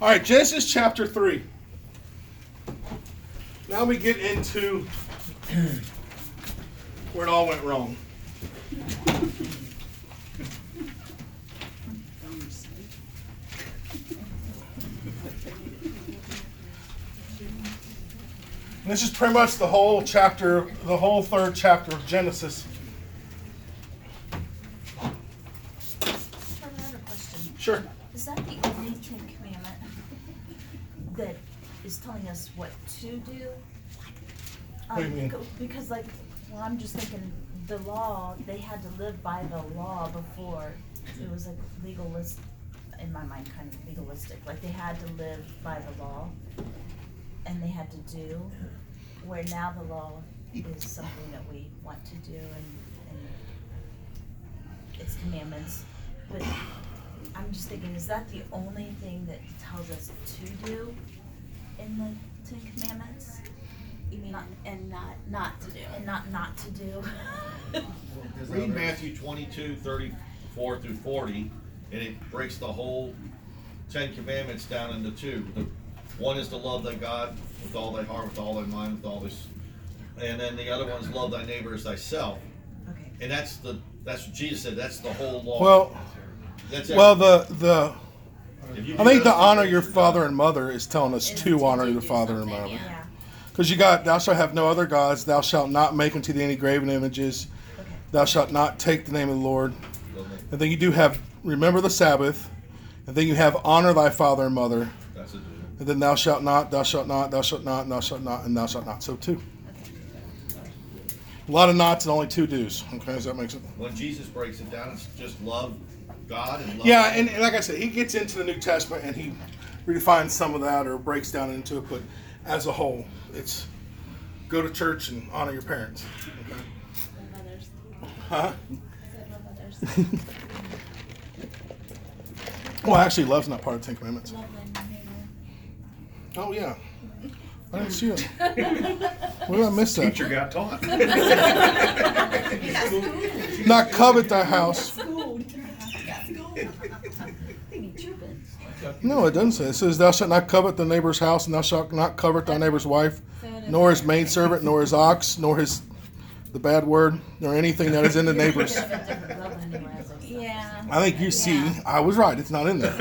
All right, Genesis chapter 3. Now we get into where it all went wrong. This is pretty much the whole chapter, the whole third chapter of Genesis. Sure. Is that the only Ten Commandment that is telling us what to do? What do you Um, mean? Because like, well, I'm just thinking, the law, they had to live by the law before. It was like legalist, in my mind, kind of legalistic, like they had to live by the law. And they had to do, where now the law is something that we want to do and, and it's commandments. But I'm just thinking, is that the only thing that tells us to do in the Ten Commandments? You mean, Not, and not, not to do. and not not to do? Read Matthew 22, 34 through 40, and it breaks the whole Ten Commandments down into two. The, one is to love thy God with all thy heart, with all thy mind, with all this, and then the other one's love thy neighbor as thyself. Okay. And that's the that's what Jesus said. That's the whole law. Well, that's well, the the If you I do think the those honor your father and mother is telling us Is to to honor do your father and something, mother. yeah. Yeah. Because you got, thou shalt have no other gods, thou shalt not make unto thee any graven images, Okay. thou shalt not take the name of the Lord. And then you do have, remember the Sabbath, and then you have honor thy father and mother, That's a and then thou shalt not, thou shalt not, thou shalt not, thou shalt not, and thou shalt not. So two. A lot of nots and only two do's. Okay, does that make sense? When Jesus breaks it down, it's just love God and love. Yeah, and, and like I said, he gets into the New Testament and he redefines some of that or breaks down into it, but as a whole, it's go to church and honor your parents. Okay? Huh? Said love others. Well, actually, love's not part of the Ten Commandments. Love thy neighbor. Oh yeah, I didn't see it. What did I miss that? Teacher got taught. Not covet thy house. No, it doesn't say. It says, "Thou shalt not covet the neighbor's house, and thou shalt not covet thy neighbor's wife, nor his maidservant, nor his ox, nor his the bad word, nor anything that is in the neighbor's." Yeah. I think you see, Yeah. I was right. It's not in there.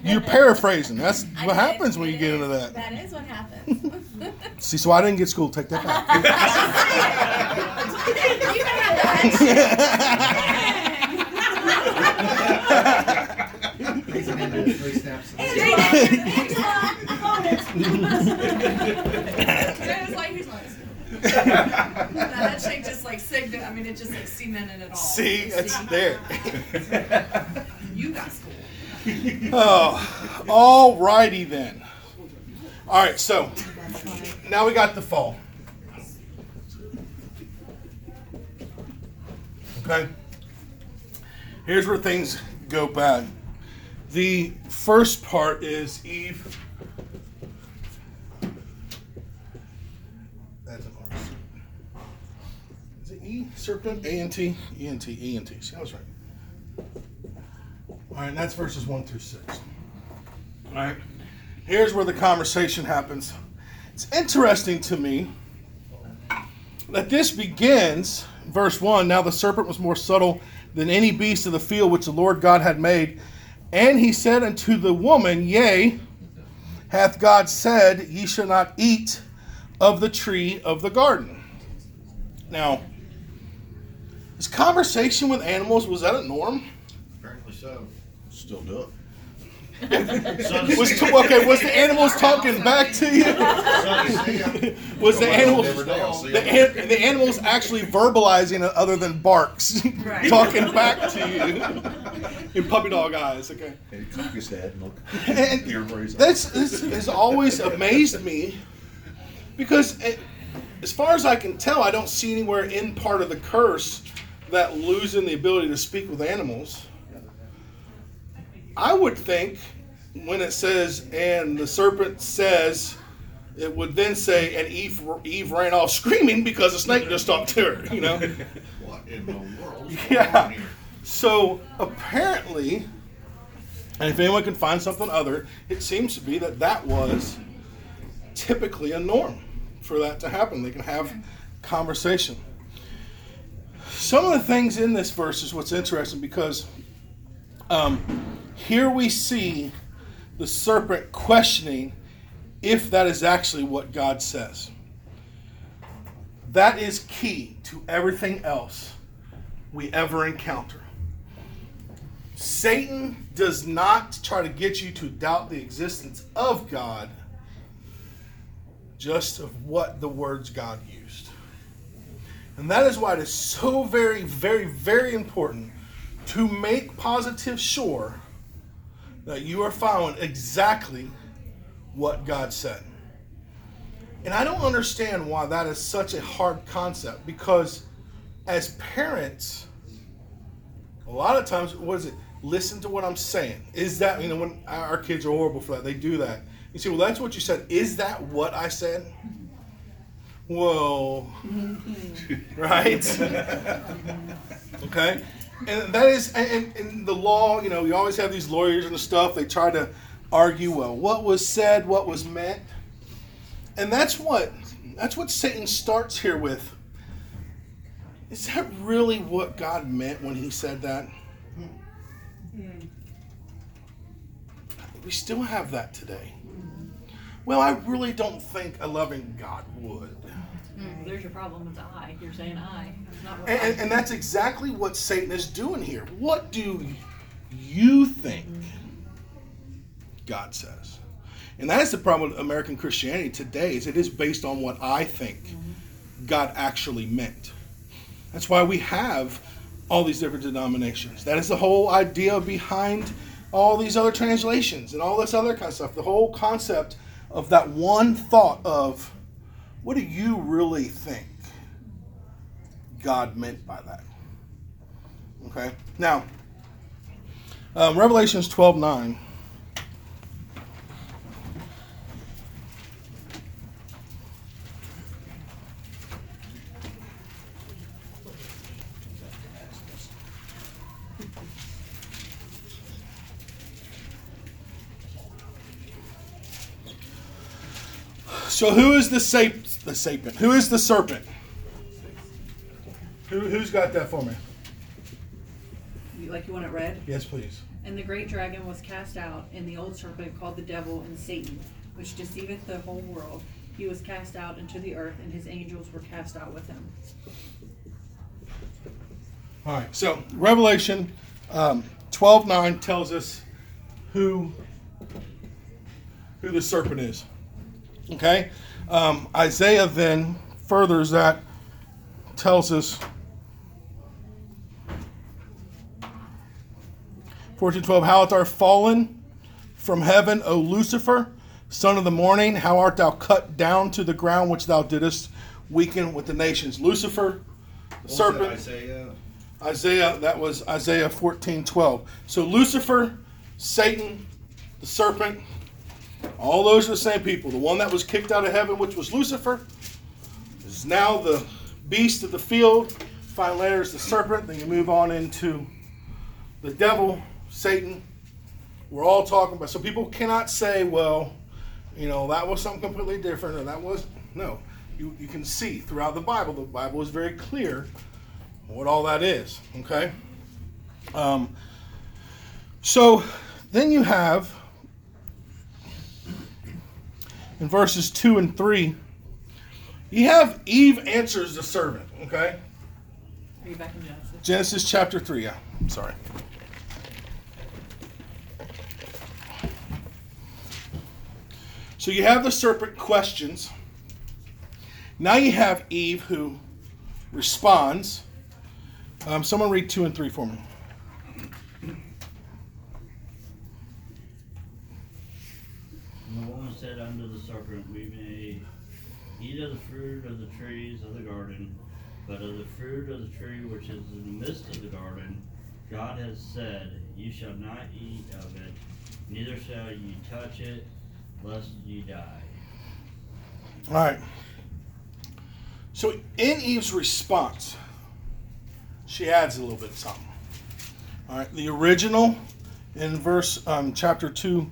You're paraphrasing. That's I what happens when you get is. into that. That is what happens. See, so I didn't get school. Take that back. you can have that. Three snaps. It was like, he's like, that shake just like signal. I mean, it just like cemented it all. See, it's See? there. You got school. Oh, all righty then. All right, so now we got the fall. Okay. Here's where things go bad. The first part is Eve. That's an R. Is it E? Serpent? A N T? E N T. E N T. See, I was right. All right, that's verses 1 through 6. All right, here's where the conversation happens. It's interesting to me that this begins, verse 1 Now the serpent was more subtle than any beast of the field which the Lord God had made. And he said unto the woman, Yea, hath God said, Ye shall not eat of the tree of the garden. Now, this conversation with animals, was that a norm? Apparently so. Still do it. Son of Was Sam. okay? Was the animals talking back to you? Son of Sam. Was the animals Never know. I'll see the, an, the animals actually verbalizing it other than barks, Right. talking back to you in puppy dog eyes? Okay, Hey, cock his head and look. and Here where he's at. this, this has always amazed me because, it, as far as I can tell, I don't see anywhere in part of the curse that losing the ability to speak with animals. I would think when it says, and the serpent says, it would then say, and Eve, Eve ran off screaming because the snake just stopped to her, you know? What in the world? Yeah. So apparently, And if anyone can find something other, it seems to be that that was typically a norm for that to happen. They can have conversation. Some of the things in this verse is what's interesting because um, here we see the serpent questioning if that is actually what God says. That is key to everything else we ever encounter. Satan does not try to get you to doubt the existence of God, just of what the words God used. And that is why it is so very, very, very important to make positive sure that you are following exactly what God said. And I don't understand why that is such a hard concept because as parents, a lot of times, what is it? Listen to what I'm saying. Is that, you know, when our kids are horrible for that, they do that. You say, well, that's what you said. Is that what I said? Whoa. right? okay? And that is, and in the law, you know, you always have these lawyers and stuff. They try to argue, well, what was said, what was meant. And that's what, that's what Satan starts here with. Is that really what God meant when he said that? We still have that today. Well, I really don't think a loving God would. Mm-hmm. There's your problem It's I. You're saying I. It's not what And, and, I. and that's exactly what Satan is doing here. What do you think God says? And that is the problem with American Christianity today is it is based on what I think mm-hmm. God actually meant. That's why we have all these different denominations. That is the whole idea behind all these other translations and all this other kind of stuff. The whole concept of that one thought of what do you really think God meant by that? Okay. Now, um, Revelations 12 9. So who is the the serpent. Who is the serpent? Who, who's got that for me? You- Like you want it read? Yes, please. And the great dragon was cast out, and the old serpent called the devil and Satan, which deceiveth the whole world. He was cast out into the earth, and his angels were cast out with him. All right. So Revelation um, 12 9 tells us who who the serpent is. Okay. Um, Isaiah then furthers that, tells us 14 12 How art thou fallen from heaven, O Lucifer, son of the morning? How art thou cut down to the ground, which thou didst weaken with the nations? Lucifer, the serpent. Isaiah? Isaiah, that was Isaiah 14 12. So Lucifer, Satan, the serpent, all those are the same people. The one that was kicked out of heaven, which was Lucifer, is now the beast of the field. Find later is the serpent. Then you move on into the devil, Satan. We're all talking about. So people cannot say, well, you know, that was something completely different or that was. No. You, you can see throughout the Bible, the Bible is very clear what all that is. Okay. Um, so then you have in verses two and three, you have Eve answers the servant. Okay. Are you back in Genesis? Genesis chapter three. Yeah. Sorry. So you have the serpent questions. Now you have Eve who responds. Um, someone read two and three for me. And the woman said unto the serpent, We may eat of the fruit of the trees of the garden, but of the fruit of the tree which is in the midst of the garden, God has said, You shall not eat of it, neither shall you touch it, lest ye die. All right. So in Eve's response, she adds a little bit of something. All right. The original in verse um, chapter 2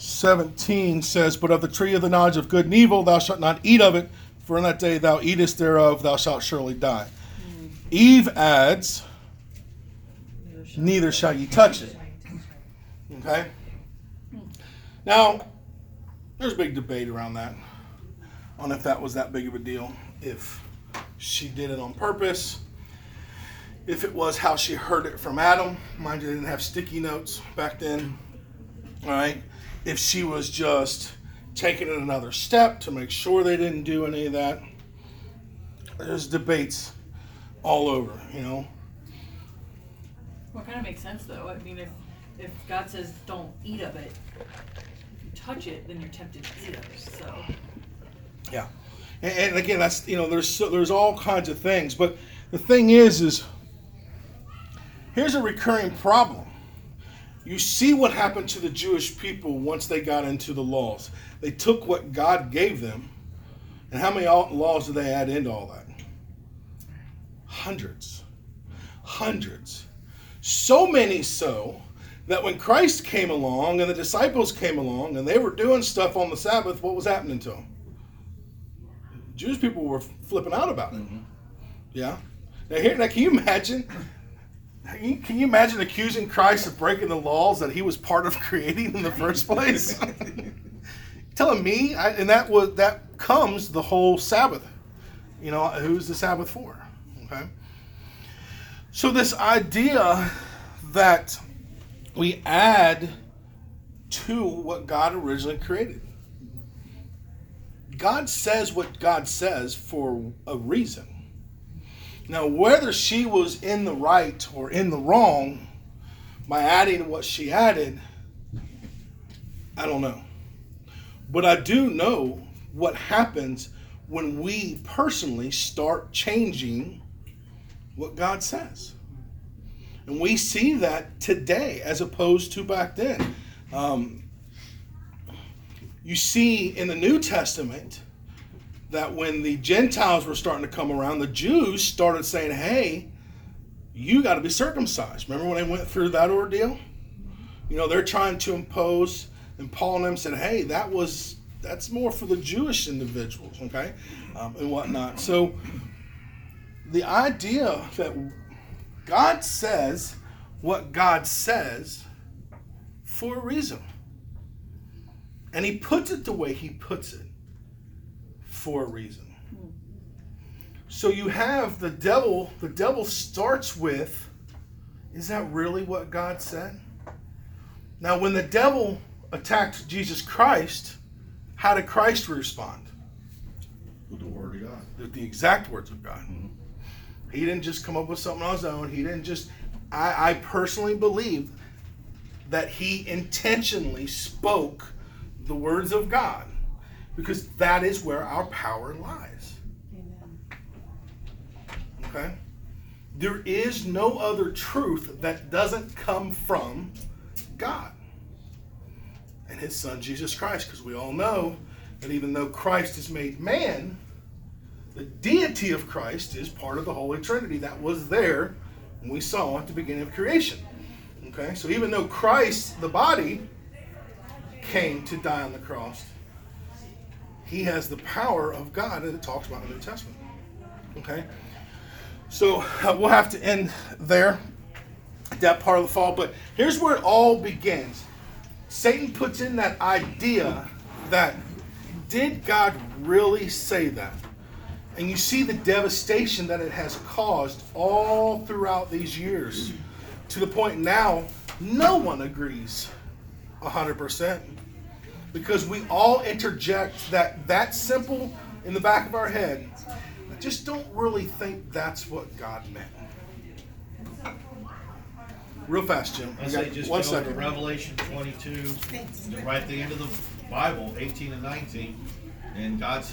17 says but of the tree of the knowledge of good and evil thou shalt not eat of it for in that day thou eatest thereof thou shalt surely die eve adds neither shall ye touch it okay now there's a big debate around that on if that was that big of a deal if she did it on purpose if it was how she heard it from Adam. Mind you, they didn't have sticky notes back then. Right. If she was just taking it another step to make sure they didn't do any of that. There's debates all over, you know. Well, it kind of makes sense though. I mean, if, if God says don't eat of it, if you touch it, then you're tempted to eat of it, so. Yeah. And, and again, that's you know, there's so, there's all kinds of things, but the thing is, is here's a recurring problem. You see what happened to the Jewish people once they got into the laws. They took what God gave them, and how many laws did they add into all that? Hundreds. Hundreds. So many so that when Christ came along and the disciples came along and they were doing stuff on the Sabbath, what was happening to them? Jewish people were flipping out about it. Mm-hmm. Yeah. Now here, now can you imagine? Can you, imagine accusing Christ of breaking the laws that he was part of creating in the first place? Telling me, I, and that was that comes the whole Sabbath. You know, who's the Sabbath for? Okay. So this idea that we add to what God originally created. God says what God says for a reason. Now, whether she was in the right or in the wrong by adding what she added, I don't know. But I do know what happens when we personally start changing what God says. And we see that today as opposed to back then. Um, you see in the New Testament that when the Gentiles were starting to come around, the Jews started saying, hey, you got to be circumcised. Remember when they went through that ordeal? You know, they're trying to impose, and Paul and them said, hey, that was. That's more for the Jewish individuals, okay, um, and whatnot. So, the idea that God says what God says for a reason. And he puts it the way he puts it for a reason. So you have the devil, the devil starts with, is that really what God said? Now, when the devil attacked Jesus Christ, how did Christ respond? With the word of God. With the exact words of God. Mm-hmm. He didn't just come up with something on his own. He didn't just, I, I personally believe that he intentionally spoke the words of God because that is where our power lies. Okay? There is no other truth that doesn't come from God and his son Jesus Christ because we all know that even though Christ is made man, the deity of Christ is part of the Holy Trinity that was there when we saw at the beginning of creation. Okay, so even though Christ, the body, came to die on the cross, he has the power of God that it talks about in the New Testament. Okay, so uh, we'll have to end there, that part of the fall. But here's where it all begins Satan puts in that idea that did God really say that? And you see the devastation that it has caused all throughout these years to the point now no one agrees 100% because we all interject that that simple in the back of our head. I just don't really think that's what God meant. Real fast jim. I say just one go to Revelation twenty-two, right at the end of the Bible, eighteen and nineteen, and God said.